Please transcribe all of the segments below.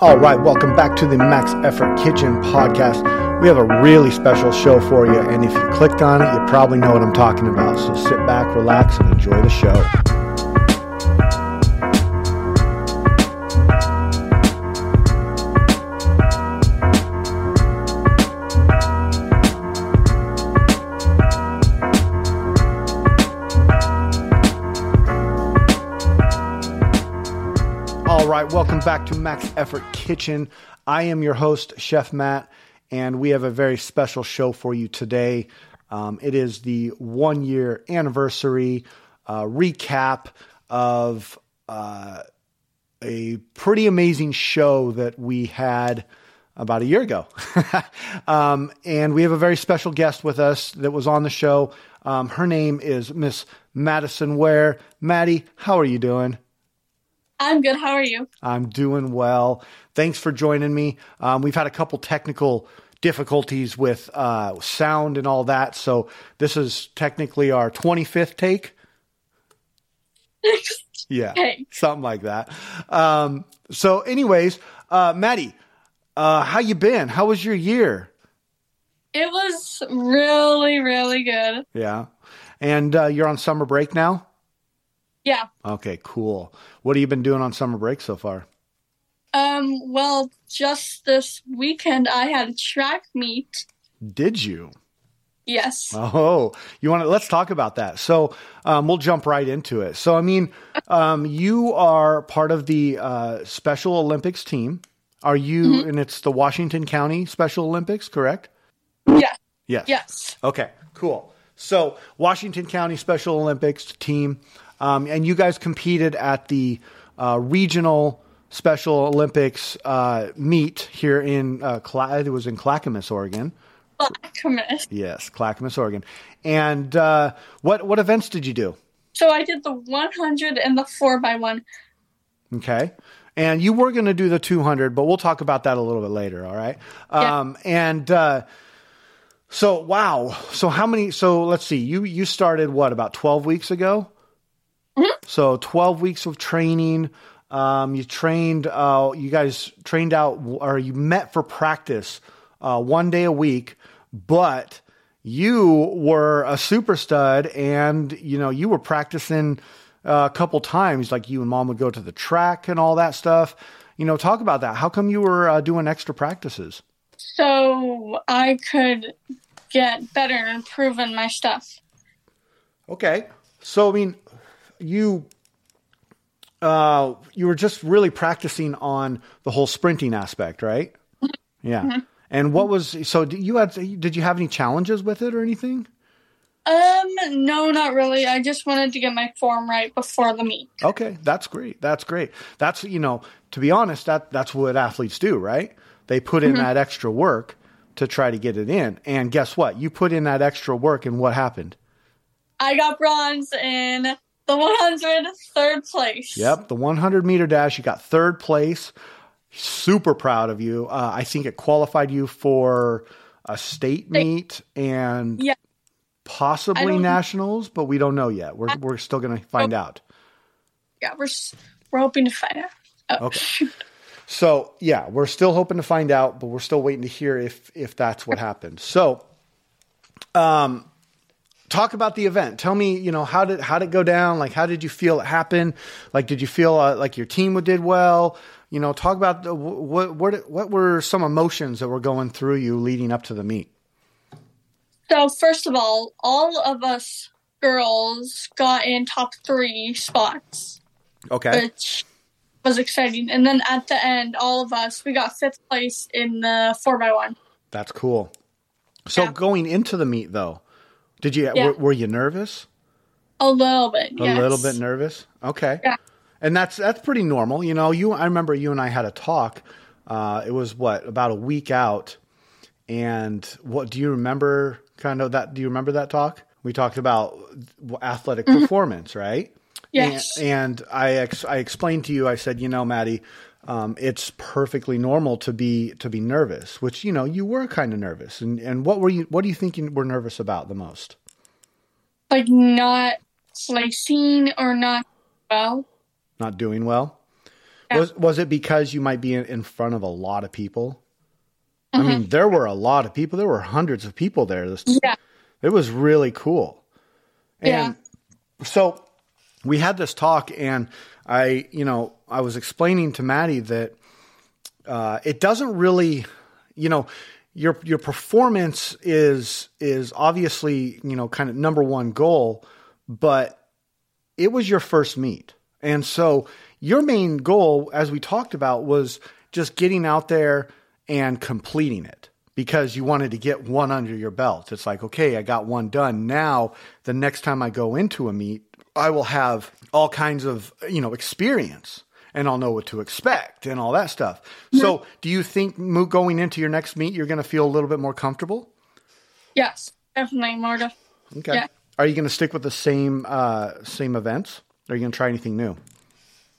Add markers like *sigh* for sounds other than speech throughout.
All right, welcome back to the Max Effort Kitchen podcast. We have a really special show for you, and if you clicked on it, you probably know what I'm talking about. So sit back, relax, and enjoy the show. Back to Max Effort Kitchen. I am your host, Chef Matt, and we have a very special show for you today. Um, it is the one year anniversary uh, recap of uh, a pretty amazing show that we had about a year ago. *laughs* um, and we have a very special guest with us that was on the show. Um, her name is Miss Madison Waer. Mady, how are you doing? I'm good. How are you? I'm doing well. Thanks for joining me. Um, we've had a couple technical difficulties with uh, sound and all that, so this is technically our 25th take. *laughs* Yeah, something like that. Um, so, anyways, uh, Mady, uh, how you been? How was your year? It was really, really good. Yeah, and uh, you're on summer break now. Yeah. Okay, cool. What have you been doing on summer break so far? Um, well, just this weekend I had a track meet. Did you? Yes. Oh, you want to? Let's talk about that. So um, we'll jump right into it. So I mean, um, you are part of the uh, Special Olympics team. Are you? And it's the Washington County Special Olympics, correct? Yeah. Yes. Yes. Okay. Cool. So Washington County Special Olympics team, um, and you guys competed at the uh, regional Special Olympics uh, meet here in uh, Cla- it was in Clackamas, Oregon. Clackamas. Yes, Clackamas, Oregon. And uh, what what events did you do? So I did the 100 and the 4 by one Okay. And you were going to do the 200, but we'll talk about that a little bit later. All right. Yeah. Um, and uh, so, wow. So, how many? So, let's see. You you started what about 12 weeks ago? Mhm. So, 12 weeks of training. Um, you trained. Uh, you guys trained out, or you met for practice uh, one day a week, but you were a super stud, and you know you were practicing uh, a couple times. Like you and mom would go to the track and all that stuff. You know, talk about that. How come you were uh, doing extra practices? so I could get better and improve in my stuff. Okay. So I mean, you uh you were just really practicing on the whole sprinting aspect, right? Yeah. And what was so did you had did you have any challenges with it or anything? Um, no, not really. I just wanted to get my form right before the meet. Okay, that's great. That's great. That's you know, to be honest, that that's what athletes do, right? They put in that extra work to try to get it in. And guess what? You put in that extra work and what happened? I got bronze in the 100 third place. Yep, the 100 meter dash, you got third place. Super proud of you. Uh, I think it qualified you for a state meet and Yeah. Possibly nationals, but we don't know yet. We're we're still going to find out. Yeah, we're we're hoping to find out. Oh, Okay. *laughs* So yeah, we're still hoping to find out, but we're still waiting to hear if if that's what happened. So, um, talk about the event. Tell me, you know, how did how did it go down? Like, how did you feel it happen? Like, did you feel uh, like your team did well? You know, talk about the, what what what were some emotions that were going through you leading up to the meet. So first of all, all of us girls got in top three spots, Okay. which was exciting. And then at the end, all of us we got fifth place in the four by one. That's cool. So Yeah. going into the meet though, did you Yeah. were, were you nervous? A little bit, A little bit nervous. Okay. Yeah. And that's that's pretty normal. You know, you I remember you and I had a talk. Uh, it was what about a week out, and what do you remember? Kind of that. Do you remember that talk? We talked about athletic performance, right? Mm-hmm. Yes. And, and I ex- I explained to you. I said, you know, Mady, um, it's perfectly normal to be to be nervous. Which you know you were kind of nervous. And and what were you? What do you think you were nervous about the most? like not placing or not well. Not doing well. Yeah. Was was it because you might be in, in front of a lot of people? I Mm-hmm. mean, there were a lot of people. There were hundreds of people there. This, Yeah. it was really cool. Yeah. And so we had this talk, and I, you know, I was explaining to Mady that uh, it doesn't really, you know, your your performance is is obviously you know kind of number one goal, but it was your first meet, and so your main goal, as we talked about, was just getting out there and completing it because you wanted to get one under your belt. It's like, okay, I got one done. Now, the next time I go into a meet, I will have all kinds of, you know, experience and I'll know what to expect and all that stuff. So, do you think going into your next meet, you're going to feel a little bit more comfortable? Yes, definitely, Marta. Okay. Yeah. Are you going to stick with the same uh, same events? Or are you going to try anything new?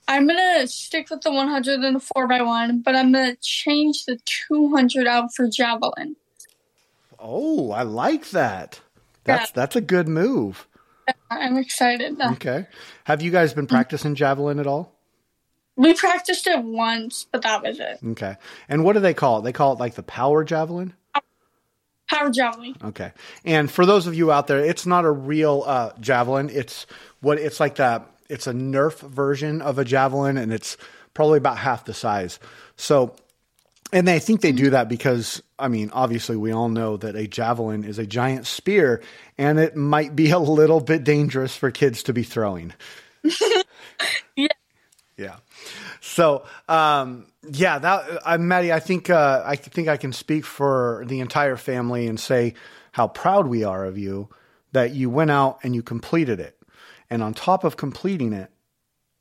I'm gonna stick with the 100 and the 4x1, but I'm gonna change the 200 out for javelin. Oh, I like that. That's Yeah. that's a good move. I'm excited. Okay. Have you guys been practicing javelin at all? We practiced it once, but that was it. Okay. And what do they call it? They call it like the power javelin? Power javelin. Okay. And for those of you out there, it's not a real uh, javelin. It's what it's like that. It's a Nerf version of a javelin, and it's probably about half the size. So, and I think they do that because, I mean, obviously we all know that a javelin is a giant spear, and it might be a little bit dangerous for kids to be throwing. *laughs* Yeah. Yeah. So, um, yeah, that uh, Mady, I think uh, I think I can speak for the entire family and say how proud we are of you that you went out and you completed it, and on top of completing it,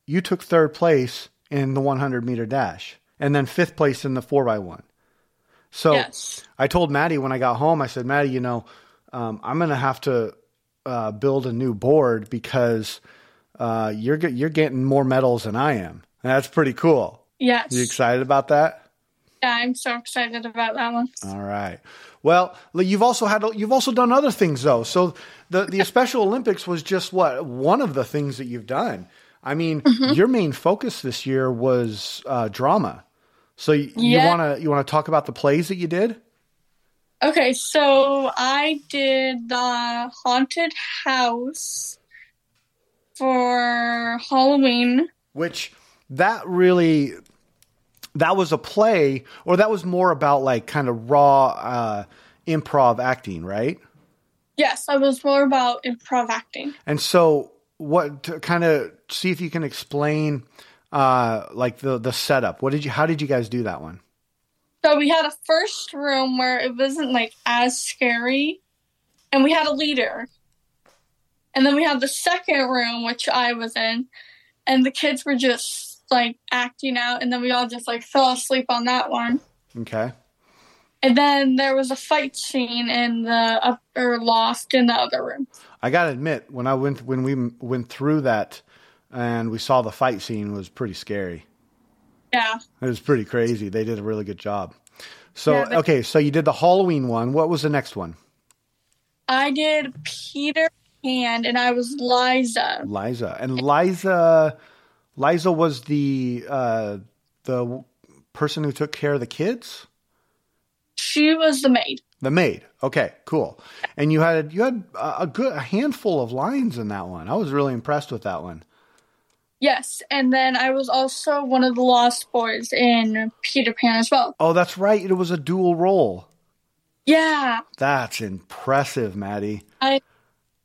you took third place in the 100 meter dash, and then fifth place in the four x one. So Yes. I told Mady when I got home, I said, Mady, you know, um, I'm going to have to uh, build a new board because uh, you're you're getting more medals than I am. That's pretty cool. Yes. You excited about that? yeah, I'm so excited about that one. All right. Well, you've also had you've also done other things though. So the the Special Olympics was just what one of the things that you've done. I mean, your main focus this year was uh, drama. So you want to you want to talk about the plays that you did? Okay, so I did the haunted house for Halloween. which that really that was a play or that was more about like kind of raw uh improv acting right Yes, I was more about improv acting. and so what to kind of see if you can explain uh like the the setup what did you how did you guys do that one So we had a first room where it wasn't like as scary, and we had a leader. And then we had the second room, which I was in, and the kids were just like acting out, and then we all just like fell asleep on that one. okay And then there was a fight scene in the upper loft in the other room. i gotta admit when i went when we went through that and we saw the fight scene it was pretty scary Yeah. it was pretty crazy they did a really good job so Yeah, but- okay so you did the halloween one what was the next one I did Peter Pan, and I was Liza. Liza and Liza, Liza was the uh, the person who took care of the kids, She was the maid. the maid. Okay, cool. And you had you had a good a handful of lines in that one. I was really impressed with that one. Yes, and then I was also one of the Lost Boys in Peter Pan as well. Oh, that's right. It was a dual role. Yeah, That's impressive, Mady. I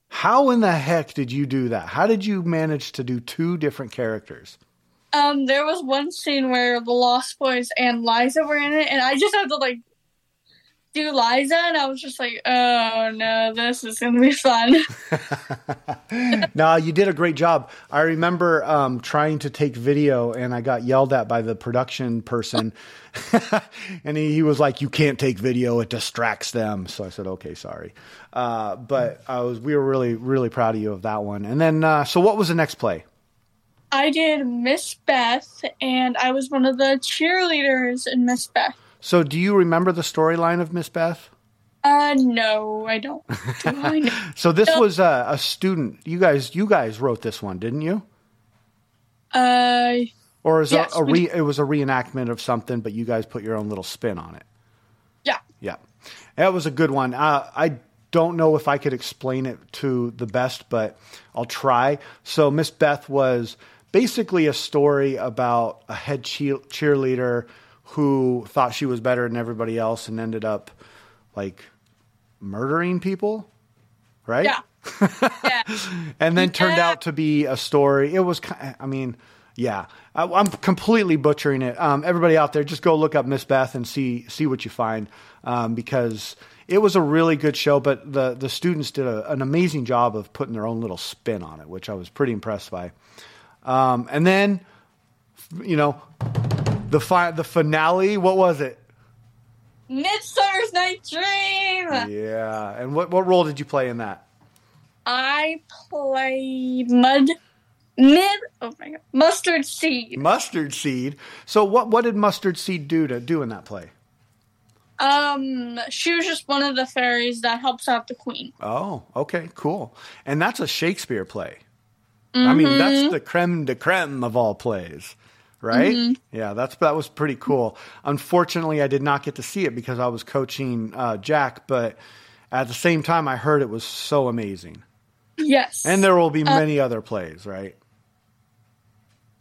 How in the heck did you do that? How did you manage to do two different characters? um there was one scene where the Lost Boys and Liza were in it, and I just had to like do Liza, and I was just like, oh no, this is gonna be fun. *laughs* *laughs* no, you did a great job. I remember um, trying to take video and I got yelled at by the production person. *laughs* and he, he was like, You can't take video, it distracts them. So I said, Okay, sorry. Uh, but I was, we were really, really proud of you of that one. And then, uh, so what was the next play? I did Macbeth, and I was one of the cheerleaders in Macbeth. So do you remember the storyline of Macbeth? Uh, no, I don't. *laughs* Do I? So this No. was a, a student. You guys, you guys wrote this one, didn't you? Uh, Or is Yes, a, a re, it was a reenactment of something, but you guys put your own little spin on it. Yeah. Yeah, that was a good one. Uh, I don't know if I could explain it to the best, but I'll try. So Macbeth was basically a story about a head cheer- cheerleader who thought she was better than everybody else and ended up like murdering people, right? Yeah. *laughs* yeah. and then turned out to be a story. It was, I mean, yeah, I, I'm completely butchering it. Um, everybody out there, just go look up Macbeth and see see what you find, um, because it was a really good show. But the the students did a, an amazing job of putting their own little spin on it, which I was pretty impressed by. Um, and then, you know, the fi- the finale. What was it? Midsummer's Night Dream. Yeah, and what what role did you play in that? I played Mud Mid oh my god. Mustard Seed. Mustard Seed. So what what did Mustard Seed do to do in that play? Um she was just one of the fairies that helps out the queen. Oh, okay, cool. And that's a Shakespeare play. I mean, that's the creme de creme of all plays, right? Yeah, that's that was pretty cool. Unfortunately, I did not get to see it because I was coaching uh, Jack, but at the same time, I heard it was so amazing. Yes. And there will be many other plays, right?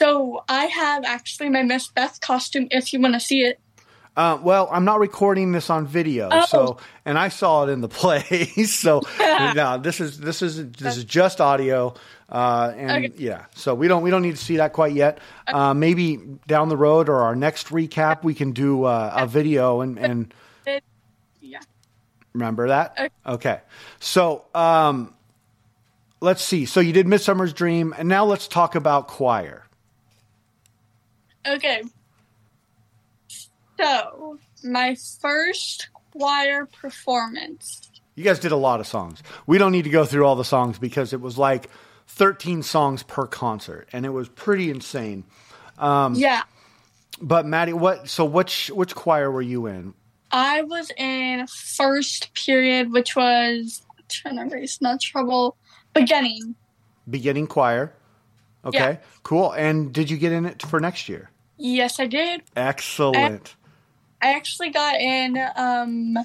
so I have actually my Macbeth costume if you want to see it. Uh, well, I'm not recording this on video, Oh. so and I saw it in the *laughs* play. so *laughs* no, this is this is this is just audio, uh, and Okay. yeah. So we don't we don't need to see that quite yet. Uh, maybe down the road or our next recap, we can do uh, a video and and yeah. remember that. Okay. Okay, so um, let's see. So you did Midsummer's Dream, and now let's talk about choir. Okay. So my first choir performance. You guys did a lot of songs. We don't need to go through all the songs because it was like 13 songs per concert, and it was pretty insane. Um, yeah. But Mady, what? So which which choir were you in? I was in first period, which was I'm trying to raise not trouble. Beginning. Beginning choir. Okay, Yeah. cool. And did you get in it for next year? Yes, I did. Excellent. I actually got in um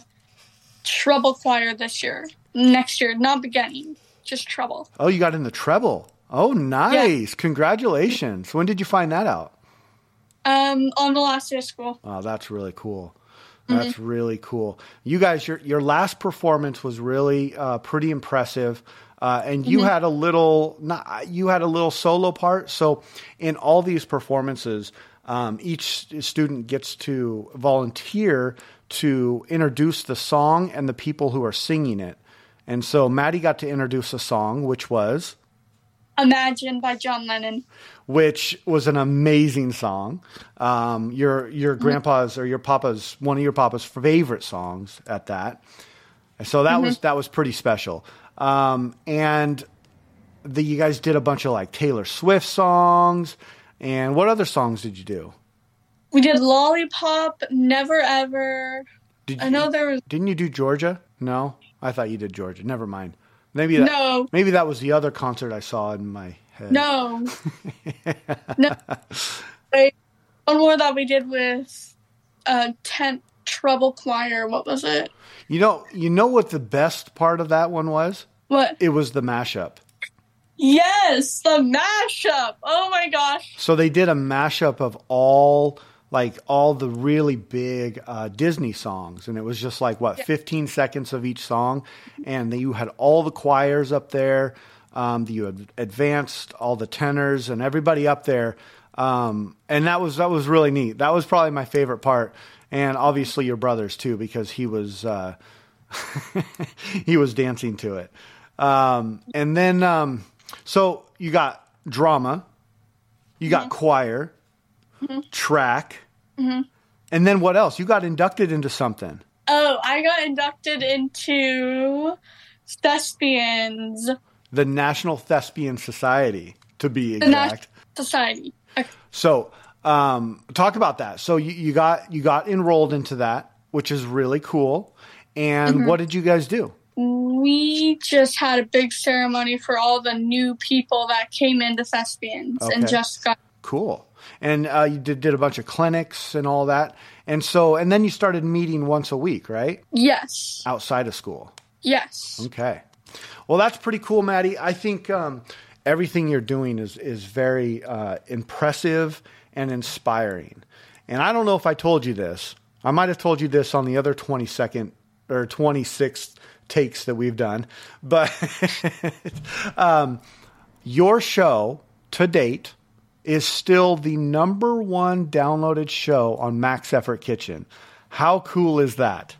trouble choir this year. Next year, not beginning, just trouble. oh, you got in the treble. Oh, nice! Congratulations. When did you find that out? Um, on the last day of school. Oh, that's really cool. That's really cool. You guys, your your last performance was really uh, pretty impressive, uh, and you had a little not you had a little solo part. So, in all these performances, um, each student gets to volunteer to introduce the song and the people who are singing it. And so, Mady got to introduce a song, which was Imagine by John Lennon. which was an amazing song. Um, your your grandpa's or your papa's one of your papa's favorite songs at that. So that was that was pretty special. Um, and the, you guys did a bunch of like Taylor Swift songs. And what other songs did you do? We did Lollipop, Never Ever. Did I you, know there was Didn't you do Georgia? No, I thought you did Georgia. Never mind. Maybe that, No. Maybe that was the other concert I saw in my head. no. *laughs* no. Wait, one more that we did with uh tent trouble choir. What was it? You know, you know what the best part of that one was? What? It was the mashup. Yes, the mashup. Oh my gosh. So they did a mashup of all like all the really big uh, Disney songs, and it was just like what 15 seconds of each song, and then you had all the choirs up there. Um, you had advanced all the tenors and everybody up there, um, and that was that was really neat. That was probably my favorite part, and obviously your brothers too, because he was uh, *laughs* he was dancing to it. Um, and then um, so you got drama, you got choir, track, and then what else? You got inducted into something. Oh, I got inducted into Thespians The National Thespian Society, to be The exact. Society. Okay. So, um, talk about that. So you, you got you got enrolled into that, which is really cool. And Mm-hmm. what did you guys do? We just had a big ceremony for all the new people that came into Thespians and just got Cool. And uh, you did, did a bunch of clinics and all that. And so, and then you started meeting once a week, right? Yes. Outside of school. Yes. Okay. Well, that's pretty cool, Mady. I think um, everything you're doing is is very uh, impressive and inspiring. And I don't know if I told you this. I might have told you this on the other 22nd or 26th takes that we've done, but *laughs* um, your show to date is still the number one downloaded show on Max Effort Kitchen. How cool is that?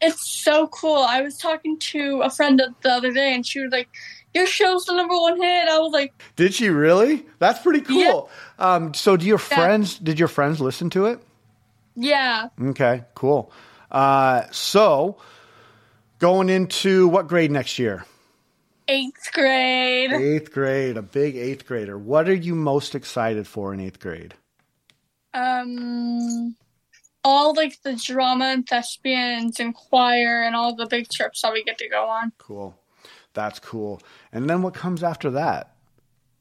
It's so cool. I was talking to a friend the other day, and she was like, "Your show's the number one hit." I was like, "Did she really? That's pretty cool." Yeah. Um, so, do your friends? Did your friends listen to it? Yeah. Okay. Cool. Uh, so, going into what grade next year? Eighth grade. Eighth grade, a big eighth grader. What are you most excited for in eighth grade? Um, all like the drama and thespians and choir and all the big trips that we get to go on. Cool. That's cool. And then what comes after that?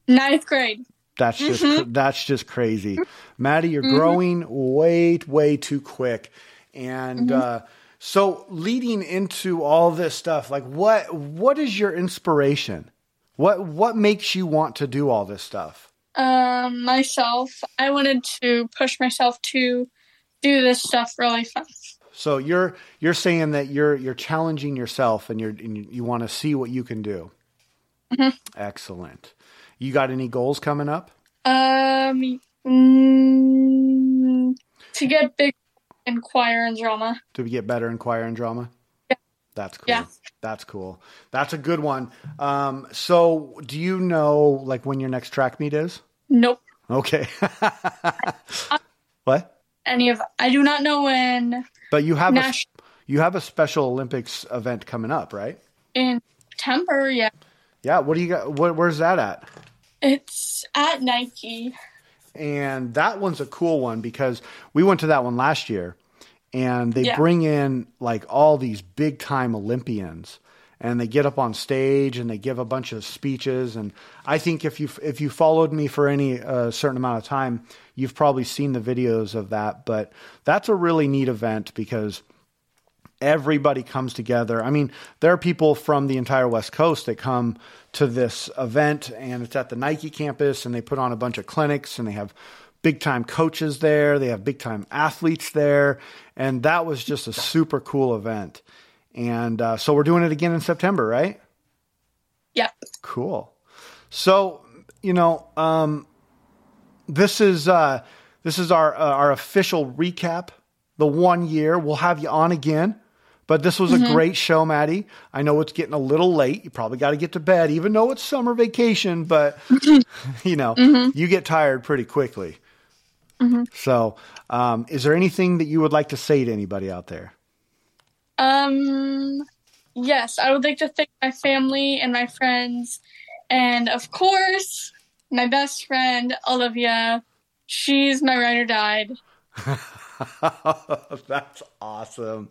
Ninth grade. That's just mm-hmm. that's just crazy, Mady. You're mm-hmm. growing way way too quick, and mm-hmm. uh, so leading into all this stuff, like what what is your inspiration? What what makes you want to do all this stuff? Um, myself. I wanted to push myself to do this stuff really fast. So you're you're saying that you're you're challenging yourself and you're and you want to see what you can do. Mm-hmm. Excellent. You got any goals coming up? Um, mm, to get big in choir and drama. do we get better in choir and drama. Yeah. That's cool. Yeah. That's cool. That's a good one. Um, so do you know like when your next track meet is? Nope. Okay. *laughs* what? any of I do not know when. But you have a, you have a Special Olympics event coming up, right? In September, yeah. Yeah. What do you got? What, where's that at? It's at Nike. And that one's a cool one because we went to that one last year, and they yeah. bring in like all these big time Olympians and they get up on stage and they give a bunch of speeches and I think if you if you followed me for any uh, certain amount of time you've probably seen the videos of that but that's a really neat event because everybody comes together I mean there are people from the entire west coast that come to this event and it's at the Nike campus and they put on a bunch of clinics and they have big time coaches there they have big time athletes there and that was just a super cool event and uh, so we're doing it again in September, right? Yeah. Cool. So, you know, um, this is uh, this is our uh, our official recap. The one year we'll have you on again, but this was mm-hmm. a great show, Mady. I know it's getting a little late. You probably got to get to bed, even though it's summer vacation. But *laughs* *laughs* you know, mm-hmm. you get tired pretty quickly. Mm-hmm. So, um, is there anything that you would like to say to anybody out there? Um, yes, I would like to thank my family and my friends, and of course, my best friend Olivia. She's my ride or died. *laughs* That's awesome,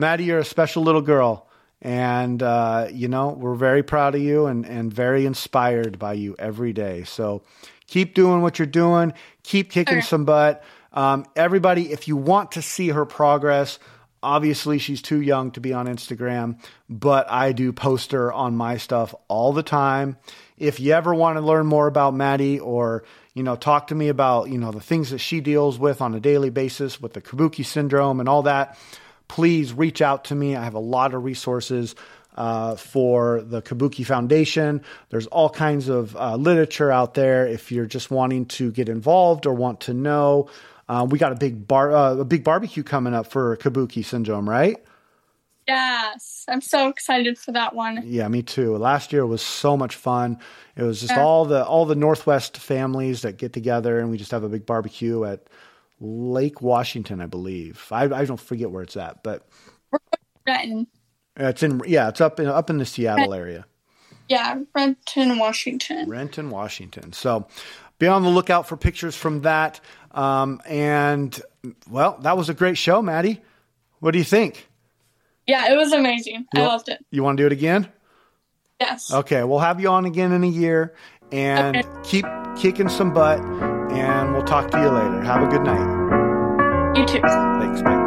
Mady. You're a special little girl, and uh, you know we're very proud of you and and very inspired by you every day. So keep doing what you're doing. Keep kicking some butt. Um, everybody, if you want to see her progress Obviously, she's too young to be on Instagram, but I do post her on my stuff all the time. If you ever want to learn more about Mady or, you know, talk to me about, you know, the things that she deals with on a daily basis with the Kabuki syndrome and all that, please reach out to me. I have a lot of resources uh, for the Kabuki Foundation. There's all kinds of uh, literature out there if you're just wanting to get involved or want to know uh, we got a big bar, uh, a big barbecue coming up for Kabuki Syndrome, right? Yes, I'm so excited for that one. Yeah, me too. Last year was so much fun. It was just yeah. all the all the Northwest families that get together, and we just have a big barbecue at Lake Washington, I believe. I, I don't forget where it's at, but Renton. It's in yeah, it's up in up in the Seattle area. Yeah, Renton, Washington. Renton, Washington. So be on the lookout for pictures from that. Um, and well, that was a great show, Mady. What do you think? Yeah, it was amazing. You I want, loved it. You want to do it again? Yes. Okay, we'll have you on again in a year and okay. keep kicking some butt and we'll talk to you later. Have a good night. You too. Thanks. Bye.